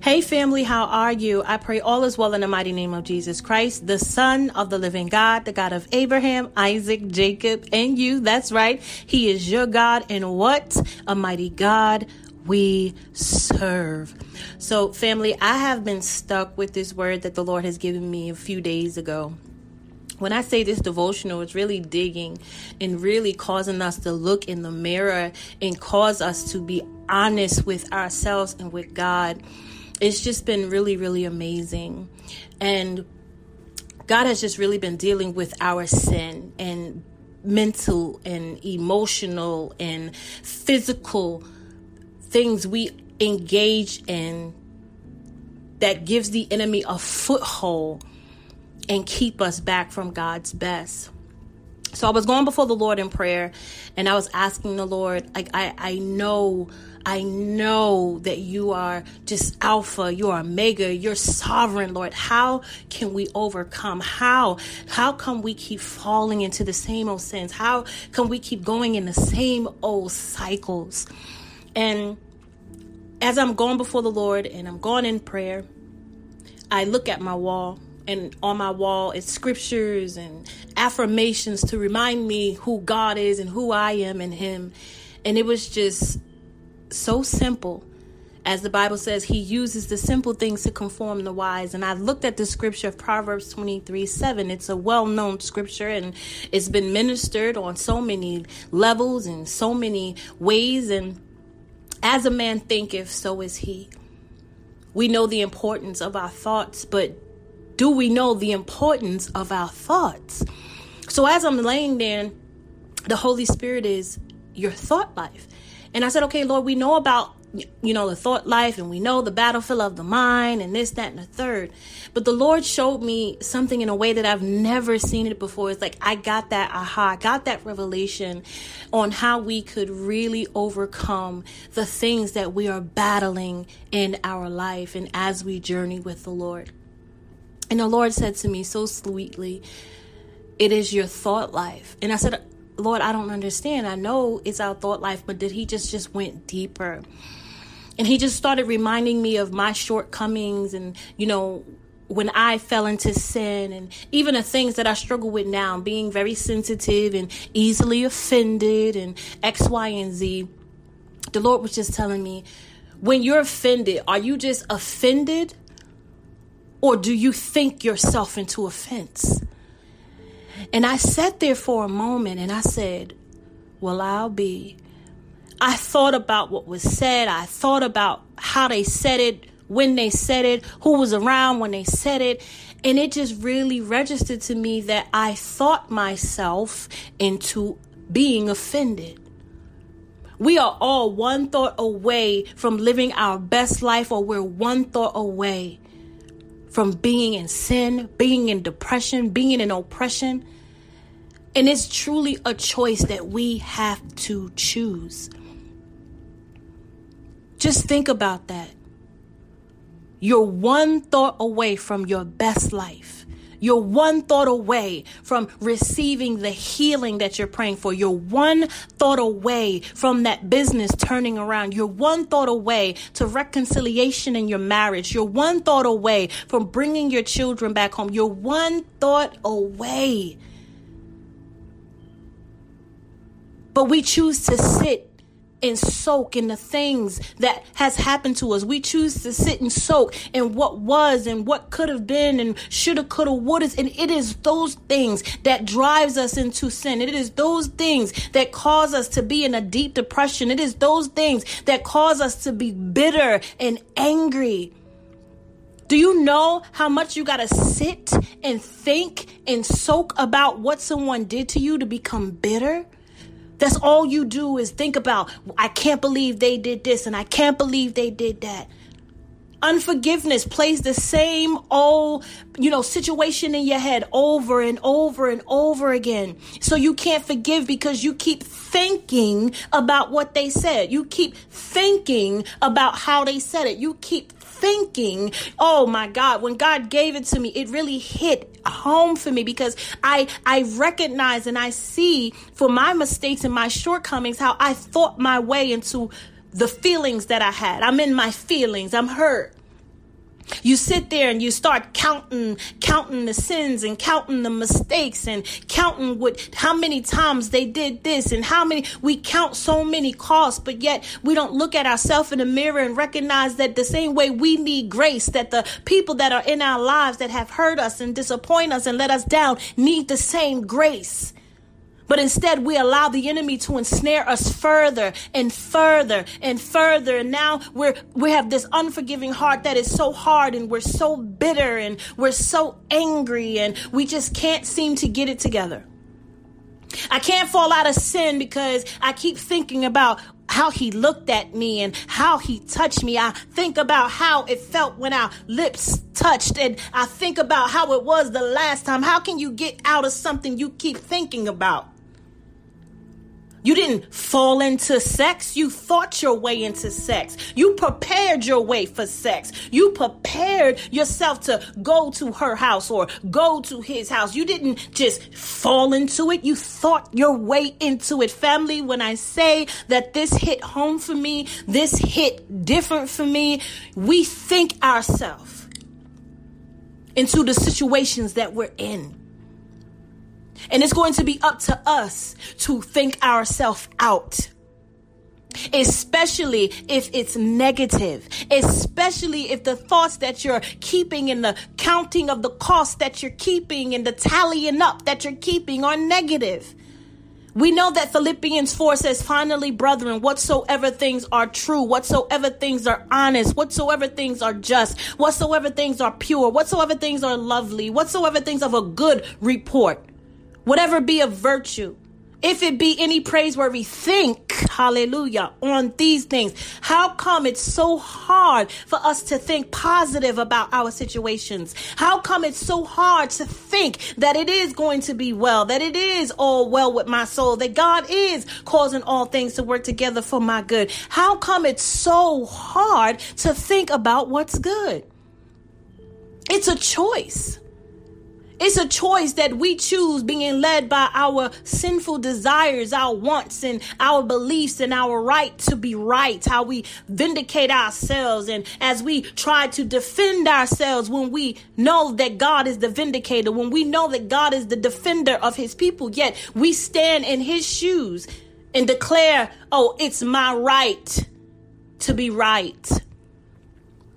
Hey, family, how are you? I pray all is well in the mighty name of Jesus Christ, the Son of the living God, the God of Abraham, Isaac, Jacob, and you. That's right. He is your God, and what a mighty God we serve. So, family, I have been stuck with this word that the Lord has given me a few days ago when I say this devotional, it's really digging and really causing us to look in the mirror and cause us to be honest with ourselves and with God. It's just been really, really amazing. And God has just really been dealing with our sin and mental and emotional and physical things we engage in that gives the enemy a foothold and keep us back from God's best. So I was going before the Lord in prayer and I was asking the Lord, like, I, I know, I know that you are just Alpha, you are Omega, you're sovereign, Lord. How can we overcome? How, how come we keep falling into the same old sins? How can we keep going in the same old cycles? And as I'm going before the Lord and I'm going in prayer, I look at my wall and on my wall it's scriptures and affirmations to remind me who God is and who I am in him and it was just so simple as the Bible says, he uses the simple things to conform the wise. And I looked at the scripture of Proverbs 23 7. It's a well known scripture and it's been ministered on so many levels and so many ways. And as a man thinketh, so is he. We know the importance of our thoughts, but do we know the importance of our thoughts? So as I'm laying there, the Holy Spirit is your thought life. And I said, okay, Lord, we know about you know the thought life and we know the battlefield of the mind and this that and the third. But the lord showed me something in a way that i've never seen it before. It's like i got that aha I got that revelation on how we could really overcome the things that we are battling in our life and as we journey with the lord. And the Lord said to me so sweetly, It is your thought life. And I said, Lord, I don't understand. I know it's our thought life, but did he just just went deeper? And he just started reminding me of my shortcomings and, you know, when I fell into sin and even the things that I struggle with now, being very sensitive and easily offended and X, Y, and Z. The Lord was just telling me, when you're offended, are you just offended or do you think yourself into offense? And I sat there for a moment and I said, Well, I'll be. I thought about what was said. I thought about how they said it, when they said it, who was around when they said it. And it just really registered to me that I thought myself into being offended. We are all one thought away from living our best life, or we're one thought away from being in sin, being in depression, being in oppression. And it's truly a choice that we have to choose. Just think about that. You're one thought away from your best life. You're one thought away from receiving the healing that you're praying for. You're one thought away from that business turning around. You're one thought away to reconciliation in your marriage. You're one thought away from bringing your children back home. You're one thought away. But we choose to sit and soak in the things that has happened to us. We choose to sit and soak in what was and what could have been and shoulda, coulda, woulda. And it is those things that drives us into sin. It is those things that cause us to be in a deep depression. It is those things that cause us to be bitter and angry. Do you know how much you got to sit and think and soak about what someone did to you to become bitter? That's all you do is think about, I can't believe they did this and I can't believe they did that. Unforgiveness plays the same old, you know, situation in your head over and over and over again. So you can't forgive because you keep thinking about what they said. You keep thinking about how they said it. You keep thinking, oh my God, when God gave it to me, it really hit home for me because I I recognize and I see for my mistakes and my shortcomings how I thought my way into the feelings that I had. I'm in my feelings. I'm hurt. You sit there and you start counting, counting the sins and counting the mistakes and counting what, how many times they did this and how many, we count so many costs, but yet we don't look at ourselves in the mirror and recognize that the same way we need grace, that the people that are in our lives that have hurt us and disappoint us and let us down need the same grace. But instead, we allow the enemy to ensnare us further and further and further. And now we're, we have this unforgiving heart that is so hard and we're so bitter and we're so angry and we just can't seem to get it together. I can't fall out of sin because I keep thinking about how he looked at me and how he touched me. I think about how it felt when our lips touched and I think about how it was the last time. How can you get out of something you keep thinking about? You didn't fall into sex. You thought your way into sex. You prepared your way for sex. You prepared yourself to go to her house or go to his house. You didn't just fall into it. You thought your way into it. Family, when I say that this hit home for me, this hit different for me, we think ourselves into the situations that we're in. And it's going to be up to us to think ourselves out. Especially if it's negative, especially if the thoughts that you're keeping and the counting of the costs that you're keeping and the tallying up that you're keeping are negative. We know that Philippians 4 says, finally, brethren, whatsoever things are true, whatsoever things are honest, whatsoever things are just, whatsoever things are pure, whatsoever things are lovely, whatsoever things of a good report whatever be of virtue, if it be any praiseworthy, think, hallelujah, on these things. How come it's so hard for us to think positive about our situations? How come it's so hard to think that it is going to be well, that it is all well with my soul, that God is causing all things to work together for my good? How come it's so hard to think about what's good? It's a choice. It's a choice that we choose being led by our sinful desires, our wants, and our beliefs, and our right to be right, how we vindicate ourselves, and as we try to defend ourselves when we know that God is the vindicator, when we know that God is the defender of his people, yet we stand in his shoes and declare, Oh, it's my right to be right.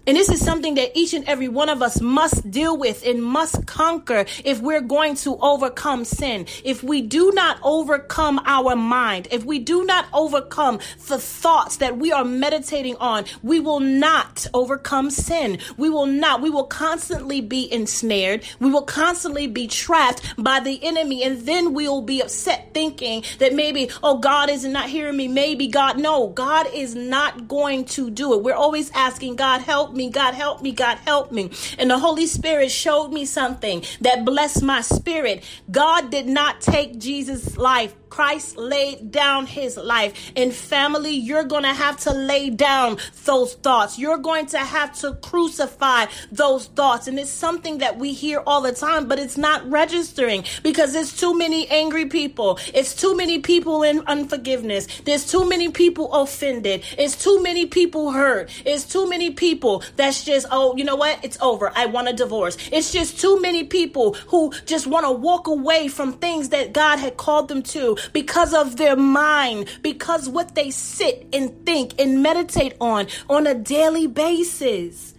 And this is something that each and every one of us must deal with and must conquer if we're going to overcome sin. If we do not overcome our mind, if we do not overcome the thoughts that we are meditating on, we will not overcome sin. We will not. We will constantly be ensnared. We will constantly be trapped by the enemy. And then we'll be upset thinking that maybe, oh, God is not not hearing me. Maybe God, no, God is not going to do it. We're always asking God, help me, God help me, God help me. And the Holy Spirit showed me something that blessed my spirit. God did not take Jesus' life Christ laid down his life. In family, you're going to have to lay down those thoughts. You're going to have to crucify those thoughts. And it's something that we hear all the time, but it's not registering because there's too many angry people. It's too many people in unforgiveness. There's too many people offended. It's too many people hurt. It's too many people that's just, oh, you know what? It's over. I want a divorce. It's just too many people who just want to walk away from things that God had called them to because of their mind, because what they sit and think and meditate on on a daily basis.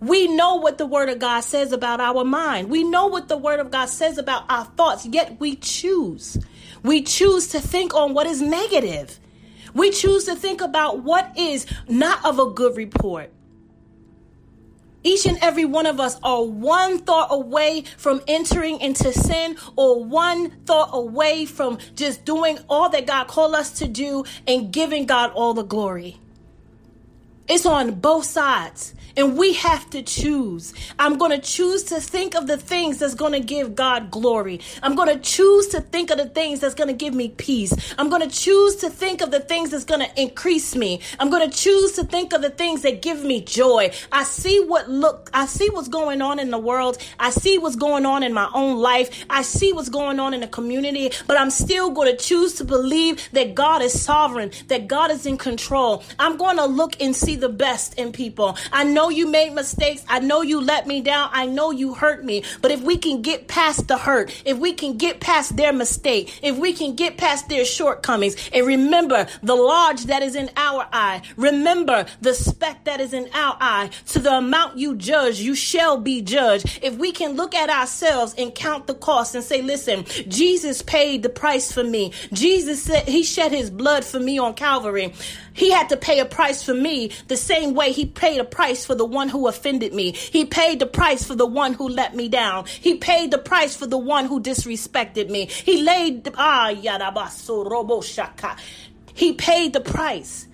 We know what the Word of God says about our mind. We know what the Word of God says about our thoughts, yet we choose. We choose to think on what is negative. We choose to think about what is not of a good report. Each and every one of us are one thought away from entering into sin or one thought away from just doing all that God called us to do and giving God all the glory. It's on both sides. And we have to choose. I'm going to choose to think of the things that's going to give God glory. I'm going to choose to think of the things that's going to give me peace. I'm going to choose to think of the things that's going to increase me. I'm going to choose to think of the things that give me joy. I see what look, I see what's going on in the world. I see what's going on in my own life. I see what's going on in the community, but I'm still going to choose to believe that God is sovereign, that God is in control. I'm going to look and see the best in people. I know you made mistakes. I know you let me down. I know you hurt me. But if we can get past the hurt, if we can get past their mistake, if we can get past their shortcomings, and remember the large that is in our eye, remember the speck that is in our eye, to the amount you judge, you shall be judged. If we can look at ourselves and count the cost and say, listen, Jesus paid the price for me. Jesus said he shed his blood for me on Calvary. He had to pay a price for me the same way he paid a price for the one who offended me. He paid the price for the one who let me down. He paid the price for the one who disrespected me. He laid ah He paid the price.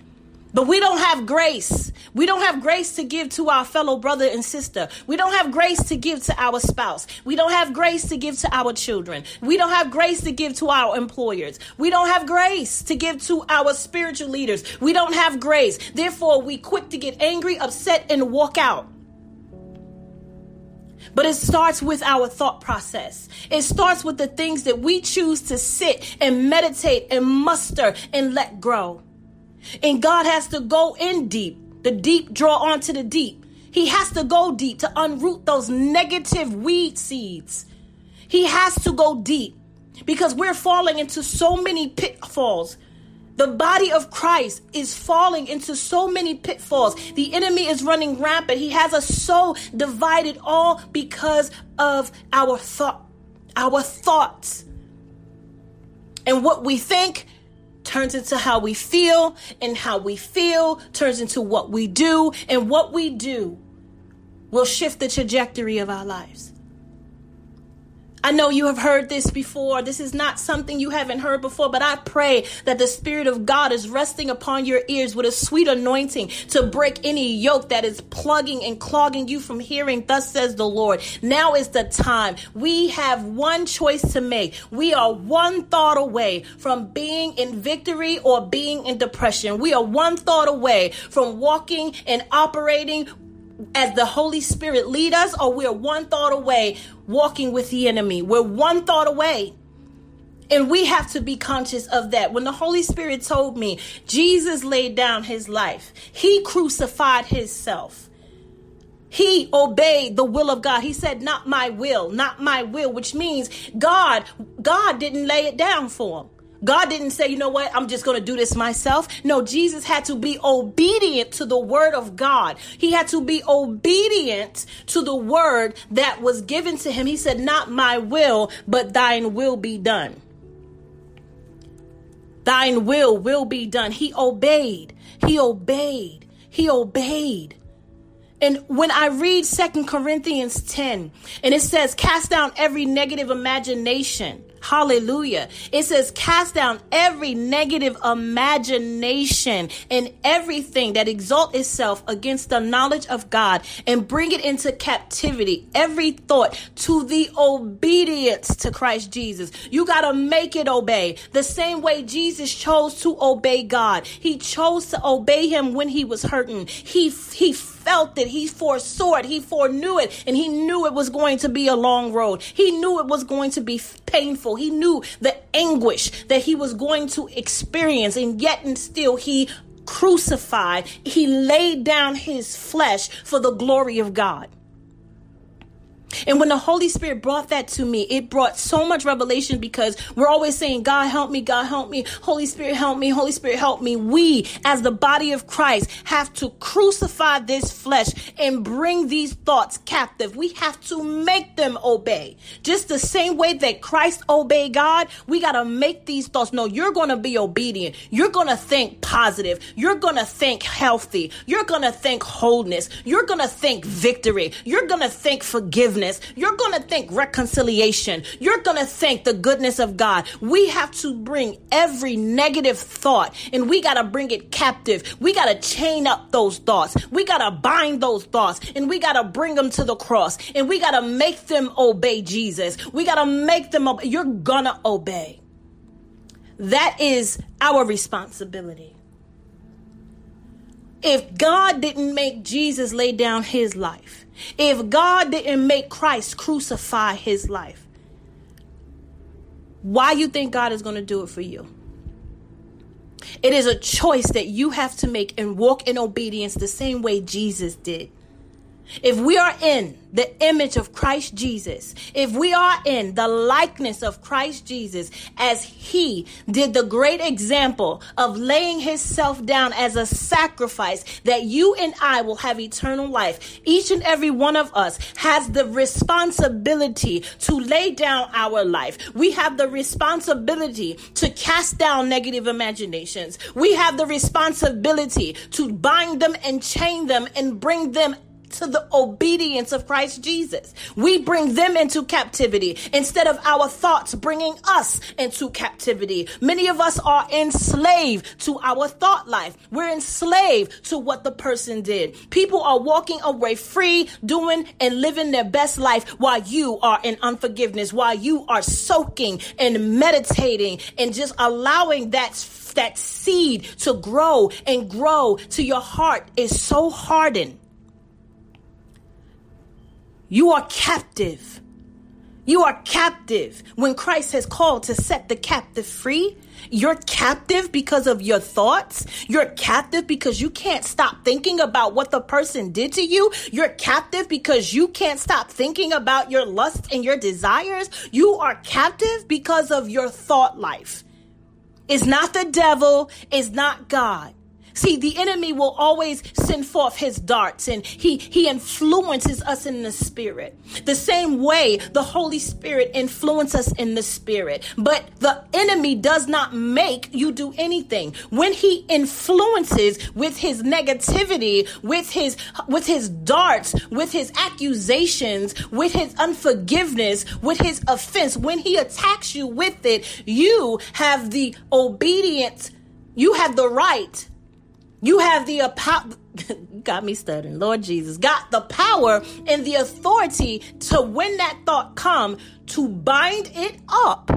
But we don't have grace. We don't have grace to give to our fellow brother and sister. We don't have grace to give to our spouse. We don't have grace to give to our children. We don't have grace to give to our employers. We don't have grace to give to our spiritual leaders. We don't have grace. Therefore, we quick to get angry, upset, and walk out. But it starts with our thought process. It starts with the things that we choose to sit and meditate and muster and let grow. And God has to go in deep. The deep draw onto the deep. He has to go deep to unroot those negative weed seeds. He has to go deep because we're falling into so many pitfalls. The body of Christ is falling into so many pitfalls. The enemy is running rampant. He has us so divided all because of our thought, our thoughts. And what we think turns into how we feel, and how we feel turns into what we do, and what we do will shift the trajectory of our lives. I know you have heard this before. This is not something you haven't heard before, but I pray that the Spirit of God is resting upon your ears with a sweet anointing to break any yoke that is plugging and clogging you from hearing, Thus says the Lord. Now is the time. We have one choice to make. We are one thought away from being in victory or being in depression. We are one thought away from walking and operating as the Holy Spirit lead us, or we're one thought away walking with the enemy. We're one thought away. And we have to be conscious of that. When the Holy Spirit told me Jesus laid down his life, he crucified himself. He obeyed the will of God. He said, Not my will, not my will, which means God, God didn't lay it down for him. God didn't say, you know what, I'm just going to do this myself. No, Jesus had to be obedient to the word of God. He had to be obedient to the word that was given to him. He said, Not my will, but thine will be done. Thine will will be done. He obeyed. He obeyed. He obeyed. And when I read Second Corinthians 10, and it says, Cast down every negative imagination Hallelujah. It says, cast down every negative imagination and everything that exalt itself against the knowledge of God and bring it into captivity. Every thought to the obedience to Christ Jesus. You got to make it obey. The same way Jesus chose to obey God. He chose to obey him when he was hurting. He, he felt it. He foresaw it. He foreknew it. And he knew it was going to be a long road. He knew it was going to be painful. He knew the anguish that he was going to experience. And yet and still he crucified. He laid down his flesh for the glory of God. And when the Holy Spirit brought that to me, it brought so much revelation because we're always saying, God help me, God help me, Holy Spirit help me, Holy Spirit help me. We, as the body of Christ, have to crucify this flesh and bring these thoughts captive. We have to make them obey. Just the same way that Christ obeyed God, we got to make these thoughts. No, you're going to be obedient. You're going to think positive. You're going to think healthy. You're going to think wholeness. You're going to think victory. You're going to think forgiveness forgiveness. You're going to think reconciliation. You're going to think the goodness of God. We have to bring every negative thought and we got to bring it captive. We got to chain up those thoughts. We got to bind those thoughts and we got to bring them to the cross and we got to make them obey Jesus. We got to make them obey. You're going to obey. That is our responsibility. If God didn't make Jesus lay down his life, if God didn't make Christ crucify his life, why you think God is going to do it for you? It is a choice that you have to make and walk in obedience the same way Jesus did. If we are in the image of Christ Jesus, if we are in the likeness of Christ Jesus, as he did the great example of laying himself down as a sacrifice that you and I will have eternal life, each and every one of us has the responsibility to lay down our life. We have the responsibility to cast down negative imaginations. We have the responsibility to bind them and chain them and bring them to the obedience of Christ Jesus. We bring them into captivity instead of our thoughts bringing us into captivity. Many of us are enslaved to our thought life. We're enslaved to what the person did. People are walking away free, doing and living their best life while you are in unforgiveness, while you are soaking and meditating and just allowing that that seed to grow and grow to your heart is so hardened you are captive. You are captive when Christ has called to set the captive free. You're captive because of your thoughts. You're captive because you can't stop thinking about what the person did to you. You're captive because you can't stop thinking about your lust and your desires. You are captive because of your thought life. It's not the devil, it's not God. See, the enemy will always send forth his darts and he, he influences us in the spirit. The same way the Holy Spirit influences us in the spirit. But the enemy does not make you do anything. When he influences with his negativity, with his, with his darts, with his accusations, with his unforgiveness, with his offense, when he attacks you with it, you have the obedience, you have the right you have the power, got me stuttering, Lord Jesus, got the power and the authority to when that thought come to bind it up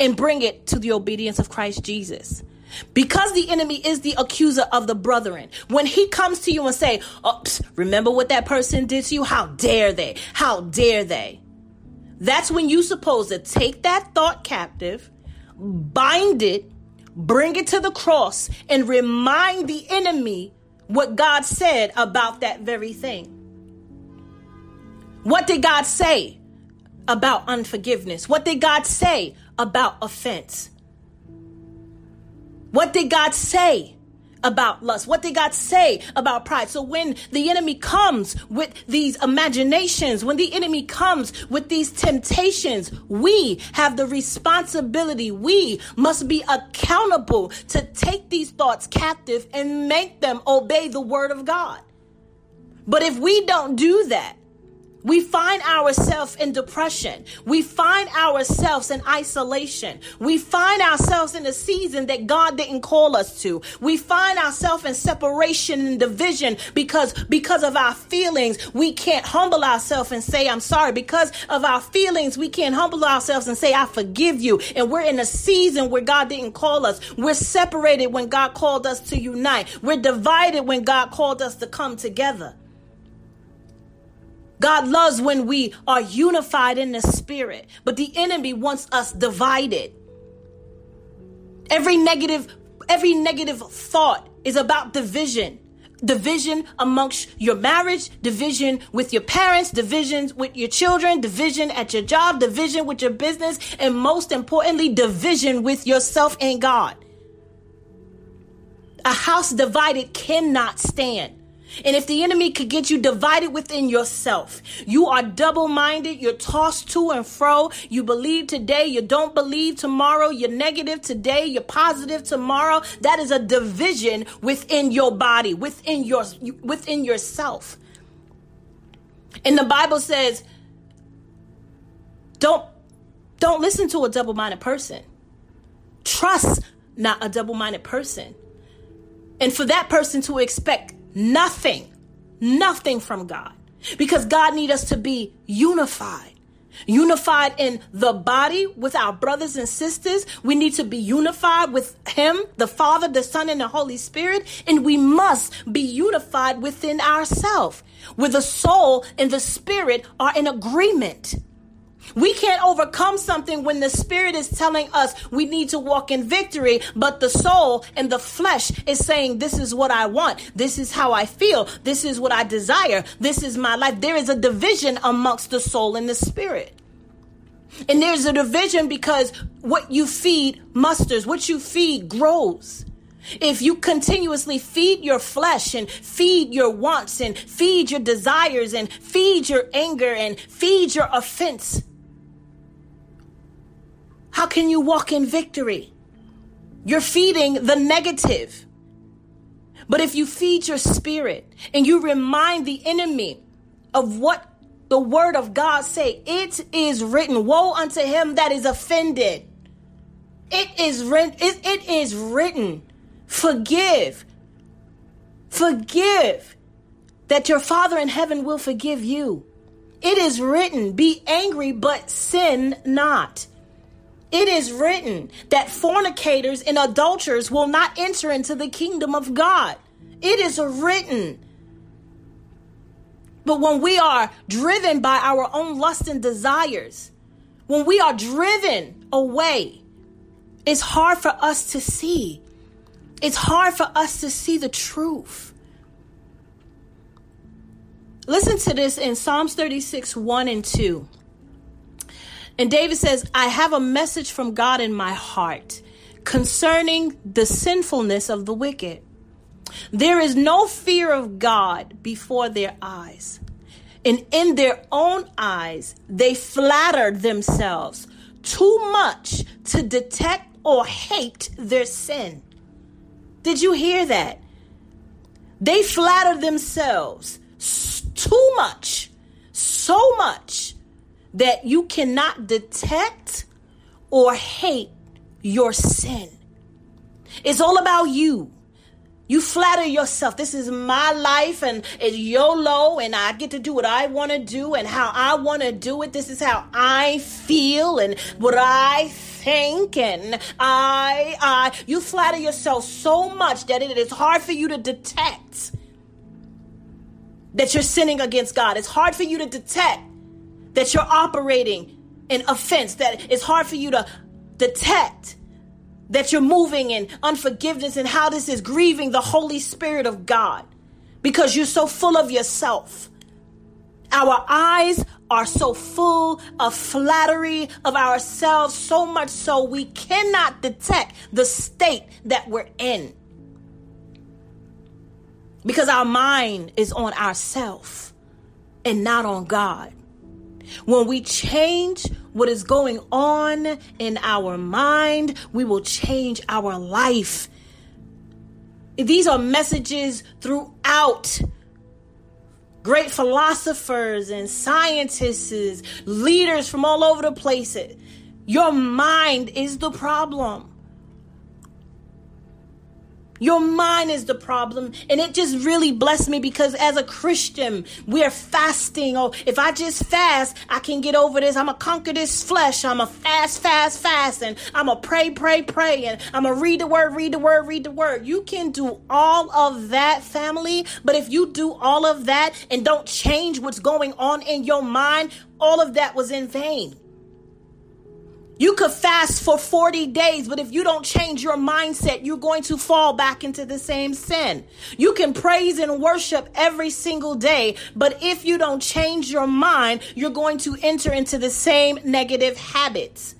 and bring it to the obedience of Christ Jesus. Because the enemy is the accuser of the brethren. When he comes to you and say, oh, remember what that person did to you? How dare they? How dare they? That's when you supposed to take that thought captive, bind it, bring it to the cross and remind the enemy what God said about that very thing. What did God say about unforgiveness? What did God say about offense? What did God say about lust? What did God say about pride? So when the enemy comes with these imaginations, when the enemy comes with these temptations, we have the responsibility. We must be accountable to take these thoughts captive and make them obey the word of God. But if we don't do that, we find ourselves in depression. We find ourselves in isolation. We find ourselves in a season that God didn't call us to. We find ourselves in separation and division because, because of our feelings, we can't humble ourselves and say, I'm sorry. Because of our feelings, we can't humble ourselves and say, I forgive you. And we're in a season where God didn't call us. We're separated when God called us to unite. We're divided when God called us to come together. God loves when we are unified in the spirit, but the enemy wants us divided. Every negative every negative thought is about division. Division amongst your marriage, division with your parents, divisions with your children, division at your job, division with your business, and most importantly, division with yourself and God. A house divided cannot stand. And if the enemy could get you divided within yourself, you are double minded, you're tossed to and fro. You believe today, you don't believe tomorrow, you're negative today, you're positive tomorrow. That is a division within your body, within your within yourself. And the Bible says, don't don't listen to a double-minded person. Trust not a double-minded person. And for that person to expect nothing, nothing from God. Because God needs us to be unified. Unified in the body with our brothers and sisters. We need to be unified with Him, the Father, the Son, and the Holy Spirit. And we must be unified within ourselves, where the soul and the spirit are in agreement. We can't overcome something when the spirit is telling us we need to walk in victory, but the soul and the flesh is saying, This is what I want. This is how I feel. This is what I desire. This is my life. There is a division amongst the soul and the spirit. And there's a division because what you feed musters, what you feed grows. If you continuously feed your flesh and feed your wants and feed your desires and feed your anger and feed your offense, how can you walk in victory? You're feeding the negative. But if you feed your spirit and you remind the enemy of what the word of God say, it is written, woe unto him that is offended. It is written, it, it is written, forgive, forgive that your father in heaven will forgive you. It is written, be angry, but sin not. It is written that fornicators and adulterers will not enter into the kingdom of God. It is written. But when we are driven by our own lust and desires, when we are driven away, it's hard for us to see. It's hard for us to see the truth. Listen to this in Psalms 36 1 and 2. And David says, I have a message from God in my heart concerning the sinfulness of the wicked. There is no fear of God before their eyes. And in their own eyes, they flatter themselves too much to detect or hate their sin. Did you hear that? They flatter themselves too much, so much that you cannot detect or hate your sin. It's all about you. You flatter yourself. This is my life and it's YOLO and I get to do what I want to do and how I want to do it. This is how I feel and what I think and I, I, you flatter yourself so much that it is hard for you to detect that you're sinning against God. It's hard for you to detect that you're operating in offense, that it's hard for you to detect that you're moving in unforgiveness and how this is grieving the Holy Spirit of God because you're so full of yourself. Our eyes are so full of flattery of ourselves, so much so we cannot detect the state that we're in. Because our mind is on ourself and not on God. When we change what is going on in our mind, we will change our life. These are messages throughout great philosophers and scientists, leaders from all over the place. Your mind is the problem. Your mind is the problem. And it just really blessed me because as a Christian, we're fasting. Oh, if I just fast, I can get over this. I'm going to conquer this flesh. I'm going to fast, fast, fast. And I'm going to pray, pray, pray. And I'm going to read the word, read the word, read the word. You can do all of that, family. But if you do all of that and don't change what's going on in your mind, all of that was in vain. You could fast for 40 days, but if you don't change your mindset, you're going to fall back into the same sin. You can praise and worship every single day, but if you don't change your mind, you're going to enter into the same negative habits.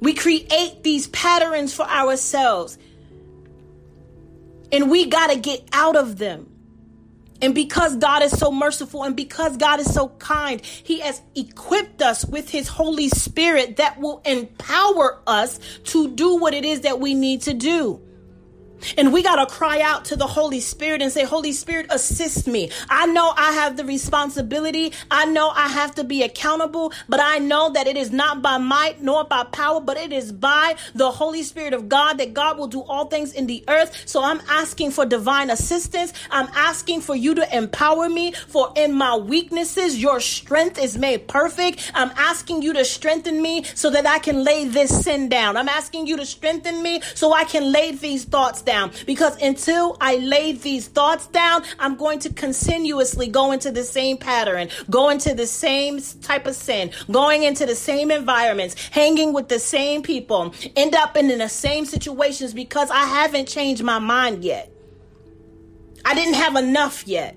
We create these patterns for ourselves, and we got to get out of them. And because God is so merciful and because God is so kind, He has equipped us with His Holy Spirit that will empower us to do what it is that we need to do. And we got to cry out to the Holy Spirit and say, Holy Spirit, assist me. I know I have the responsibility. I know I have to be accountable, but I know that it is not by might nor by power, but it is by the Holy Spirit of God that God will do all things in the earth. So I'm asking for divine assistance. I'm asking for you to empower me, for in my weaknesses, your strength is made perfect. I'm asking you to strengthen me so that I can lay this sin down. I'm asking you to strengthen me so I can lay these thoughts down because until I lay these thoughts down, I'm going to continuously go into the same pattern, go into the same type of sin, going into the same environments, hanging with the same people, end up in the same situations because I haven't changed my mind yet. I didn't have enough yet.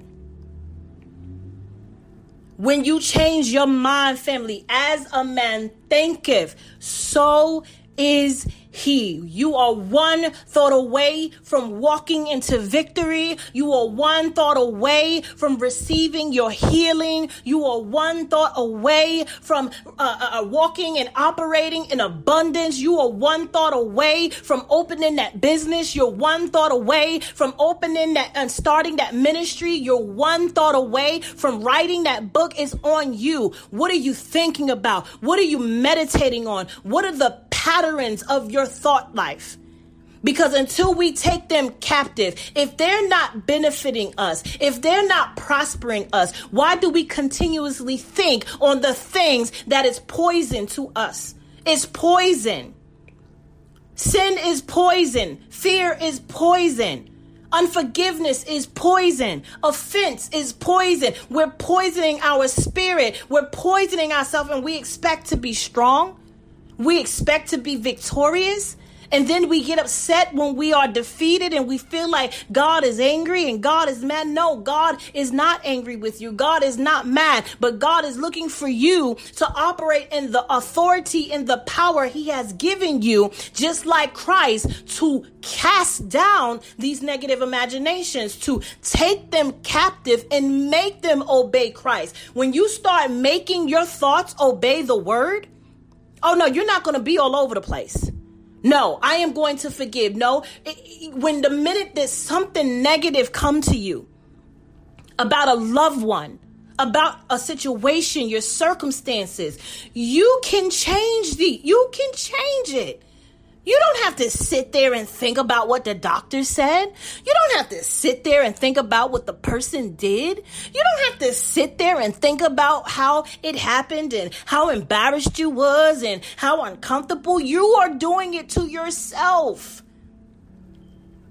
When you change your mind, family, as a man thinketh, so is he. You are one thought away from walking into victory. You are one thought away from receiving your healing. You are one thought away from uh, uh, uh, walking and operating in abundance. You are one thought away from opening that business. You're one thought away from opening that and starting that ministry. You're one thought away from writing that book. It's on you. What are you thinking about? What are you meditating on? What are the patterns of your thought life. Because until we take them captive, if they're not benefiting us, if they're not prospering us, why do we continuously think on the things that is poison to us? It's poison. Sin is poison. Fear is poison. Unforgiveness is poison. Offense is poison. We're poisoning our spirit. We're poisoning ourselves and we expect to be strong. We expect to be victorious. And then we get upset when we are defeated and we feel like God is angry and God is mad. No, God is not angry with you. God is not mad, but God is looking for you to operate in the authority and the power He has given you, just like Christ, to cast down these negative imaginations, to take them captive and make them obey Christ. When you start making your thoughts obey the word, Oh no, you're not going to be all over the place. No, I am going to forgive. No, when the minute that something negative come to you about a loved one, about a situation, your circumstances, you can change the you can change it. You don't have to sit there and think about what the doctor said. You don't have to sit there and think about what the person did. You don't have to sit there and think about how it happened and how embarrassed you was and how uncomfortable. You are doing it to yourself.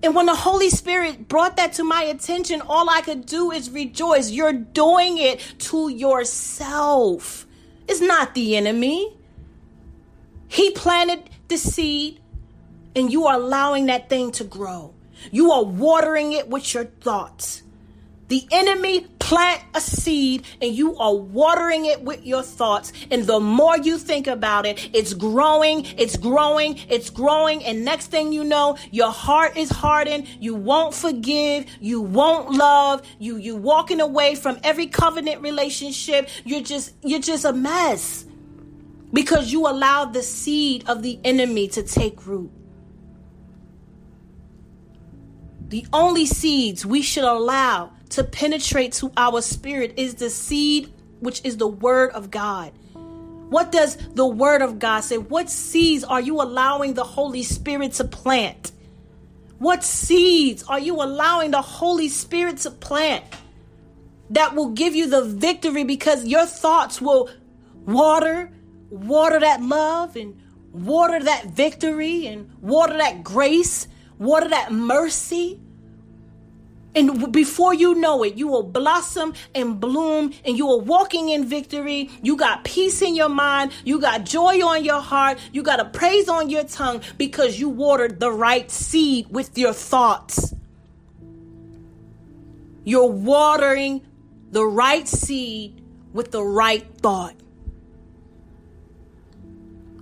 And when the Holy Spirit brought that to my attention, all I could do is rejoice. You're doing it to yourself. It's not the enemy. He planted the seed and you are allowing that thing to grow. You are watering it with your thoughts. The enemy plant a seed and you are watering it with your thoughts. And the more you think about it, it's growing, it's growing, it's growing. And next thing you know, your heart is hardened. You won't forgive. You won't love. You, you walking away from every covenant relationship. You're just, you're just a mess because you allowed the seed of the enemy to take root. The only seeds we should allow to penetrate to our spirit is the seed which is the word of God. What does the word of God say? What seeds are you allowing the Holy Spirit to plant? What seeds are you allowing the Holy Spirit to plant that will give you the victory because your thoughts will water, water that love and water that victory and water that grace water that mercy. And before you know it, you will blossom and bloom and you are walking in victory. You got peace in your mind. You got joy on your heart. You got a praise on your tongue because you watered the right seed with your thoughts. You're watering the right seed with the right thought.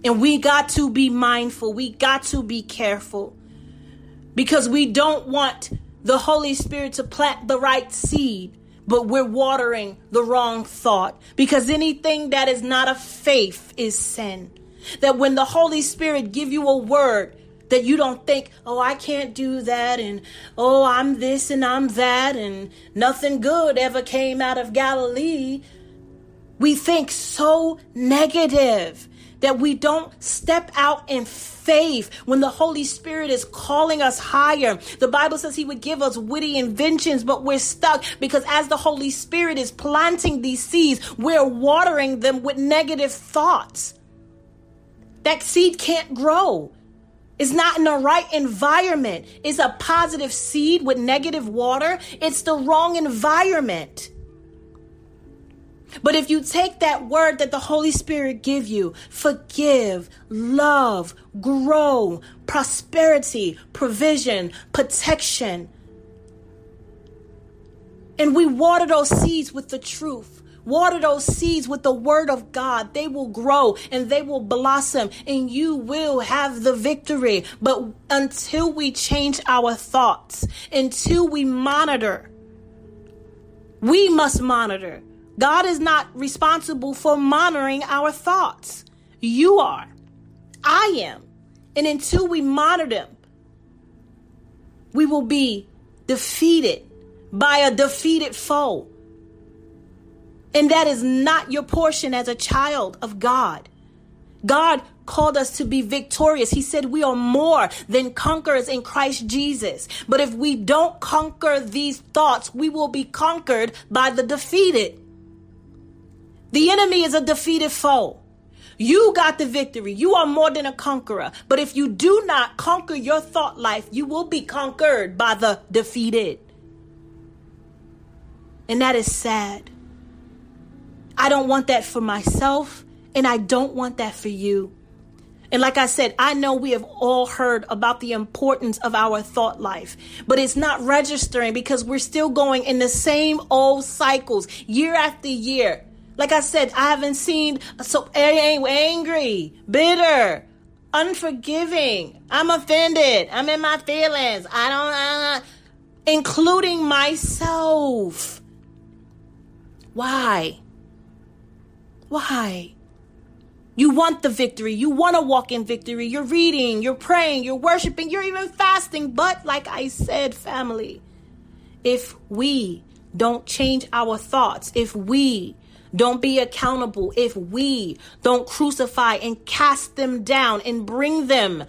And we got to be mindful. We got to be careful because we don't want the Holy Spirit to plant the right seed, but we're watering the wrong thought because anything that is not of faith is sin. That when the Holy Spirit give you a word, that you don't think, oh, I can't do that, and oh, I'm this and I'm that, and nothing good ever came out of Galilee. We think so negative that we don't step out in faith when the Holy Spirit is calling us higher. The Bible says He would give us witty inventions, but we're stuck because as the Holy Spirit is planting these seeds, we're watering them with negative thoughts. That seed can't grow. It's not in the right environment. It's a positive seed with negative water. It's the wrong environment. But if you take that word that the Holy Spirit give you, forgive, love, grow, prosperity, provision, protection, and we water those seeds with the truth. Water those seeds with the word of God. They will grow and they will blossom and you will have the victory. But until we change our thoughts, until we monitor, we must monitor. God is not responsible for monitoring our thoughts. You are. I am. And until we monitor them, we will be defeated by a defeated foe. And that is not your portion as a child of God. God called us to be victorious. He said we are more than conquerors in Christ Jesus. But if we don't conquer these thoughts, we will be conquered by the defeated. The enemy is a defeated foe. You got the victory. You are more than a conqueror. But if you do not conquer your thought life, you will be conquered by the defeated. And that is sad. I don't want that for myself, and I don't want that for you. And like I said, I know we have all heard about the importance of our thought life, but it's not registering because we're still going in the same old cycles year after year. Like I said, I haven't seen so angry, bitter, unforgiving. I'm offended. I'm in my feelings. I don't, uh, including myself. Why? Why? You want the victory. You want to walk in victory. You're reading, you're praying, you're worshiping, you're even fasting. But, like I said, family, if we don't change our thoughts, if we don't be accountable, if we don't crucify and cast them down and bring them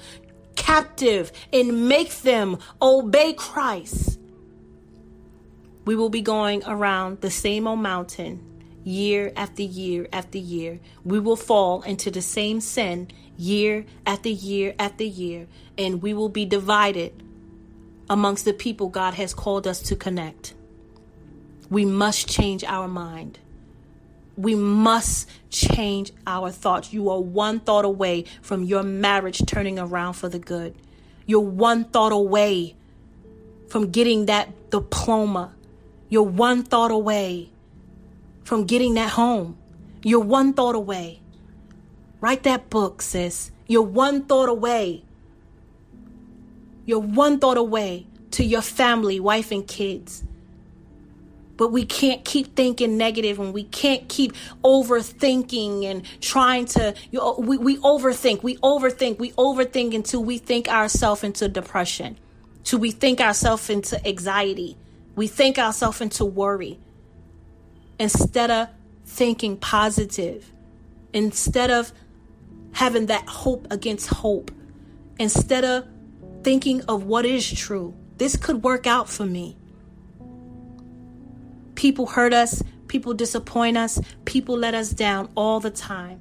captive and make them obey Christ, we will be going around the same old mountain year after year after year. We will fall into the same sin year after year after year, and we will be divided amongst the people God has called us to connect. We must change our mind. We must change our thoughts. You are one thought away from your marriage turning around for the good. You're one thought away from getting that diploma. You're one thought away from getting that home. You're one thought away. Write that book, sis. You're one thought away. You're one thought away to your family, wife, and kids. But we can't keep thinking negative and we can't keep overthinking and trying to, you know, we, we overthink, we overthink, we overthink until we think ourselves into depression, till we think ourselves into anxiety, we think ourselves into worry instead of thinking positive, instead of having that hope against hope, instead of thinking of what is true. This could work out for me. People hurt us, people disappoint us, people let us down all the time.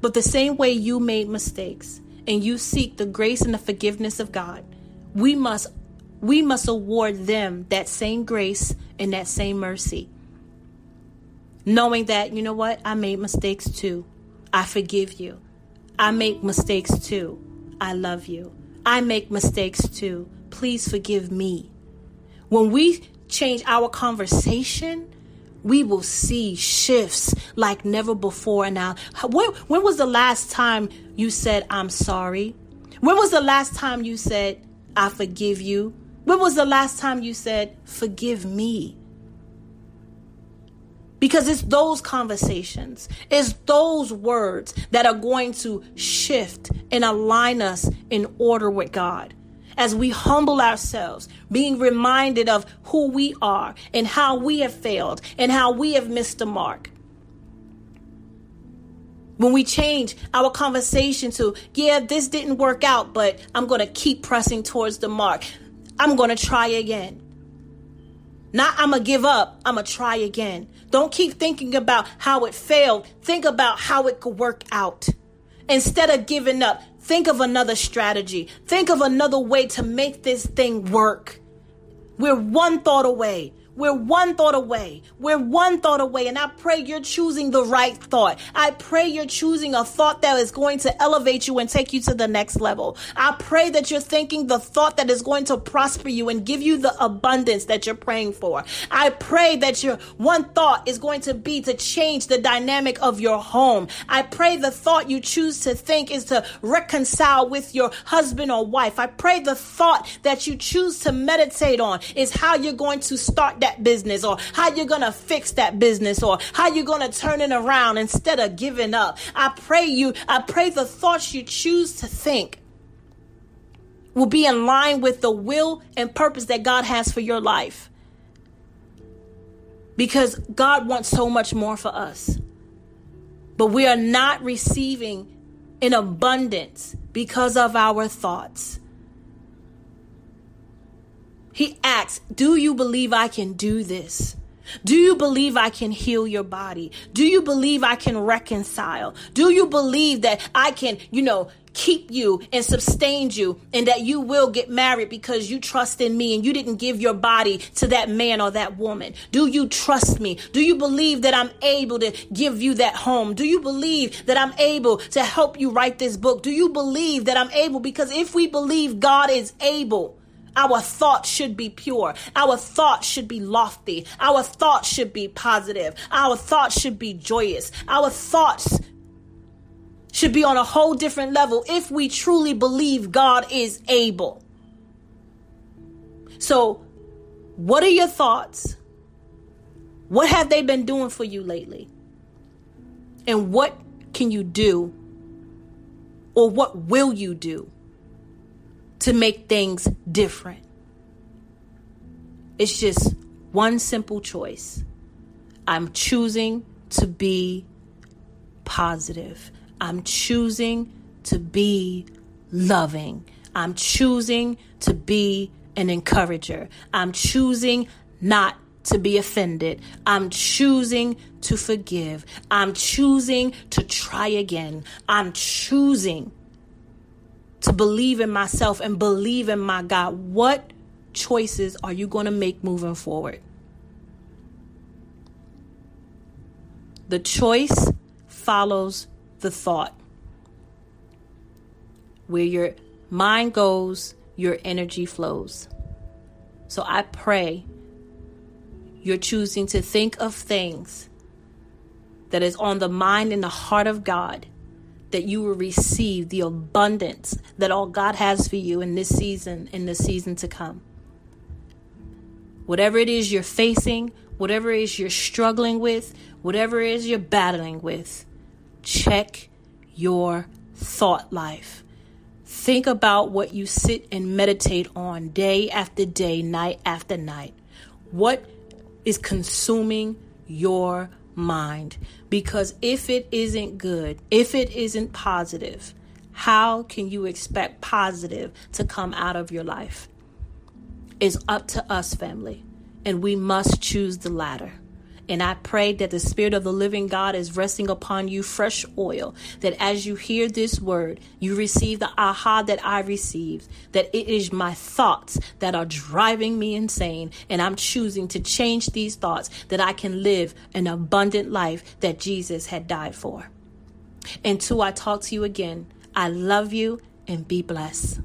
But the same way you made mistakes and you seek the grace and the forgiveness of God, we must we must award them that same grace and that same mercy knowing that, you know what, I made mistakes too. I forgive you. I make mistakes too. I love you. I make mistakes too. Please forgive me. When we change our conversation, we will see shifts like never before. Now, when, when was the last time you said, I'm sorry? When was the last time you said, I forgive you? When was the last time you said, forgive me? Because it's those conversations, it's those words that are going to shift and align us in order with God. As we humble ourselves, being reminded of who we are and how we have failed and how we have missed the mark. When we change our conversation to, yeah, this didn't work out, but I'm going to keep pressing towards the mark. I'm going to try again. Not I'm going to give up. I'm going to try again. Don't keep thinking about how it failed. Think about how it could work out. Instead of giving up, Think of another strategy. Think of another way to make this thing work. We're one thought away. We're one thought away. We're one thought away. And I pray you're choosing the right thought. I pray you're choosing a thought that is going to elevate you and take you to the next level. I pray that you're thinking the thought that is going to prosper you and give you the abundance that you're praying for. I pray that your one thought is going to be to change the dynamic of your home. I pray the thought you choose to think is to reconcile with your husband or wife. I pray the thought that you choose to meditate on is how you're going to start that business or how you're going to fix that business or how you're going to turn it around instead of giving up. I pray you, I pray the thoughts you choose to think will be in line with the will and purpose that God has for your life. Because God wants so much more for us. But we are not receiving in abundance because of our thoughts. He asks, Do you believe I can do this? Do you believe I can heal your body? Do you believe I can reconcile? Do you believe that I can, you know, keep you and sustain you and that you will get married because you trust in me and you didn't give your body to that man or that woman? Do you trust me? Do you believe that I'm able to give you that home? Do you believe that I'm able to help you write this book? Do you believe that I'm able? Because if we believe God is able, our thoughts should be pure. Our thoughts should be lofty. Our thoughts should be positive. Our thoughts should be joyous. Our thoughts should be on a whole different level if we truly believe God is able. So, what are your thoughts? What have they been doing for you lately? And what can you do? Or what will you do to make things different. It's just one simple choice. I'm choosing to be positive. I'm choosing to be loving. I'm choosing to be an encourager. I'm choosing not to be offended. I'm choosing to forgive. I'm choosing to try again. I'm choosing to believe in myself and believe in my God. What choices are you going to make moving forward? The choice follows the thought. Where your mind goes, your energy flows. So I pray you're choosing to think of things that is on the mind and the heart of God that you will receive the abundance that all God has for you in this season, in the season to come. Whatever it is you're facing, whatever it is you're struggling with, whatever it is you're battling with, check your thought life. Think about what you sit and meditate on day after day, night after night. What is consuming your mind. Because if it isn't good, if it isn't positive, how can you expect positive to come out of your life? It's up to us, family, and we must choose the latter. And I pray that the Spirit of the living God is resting upon you fresh oil, that as you hear this word, you receive the aha that I received, that it is my thoughts that are driving me insane. And I'm choosing to change these thoughts that I can live an abundant life that Jesus had died for. Until I talk to you again, I love you and be blessed.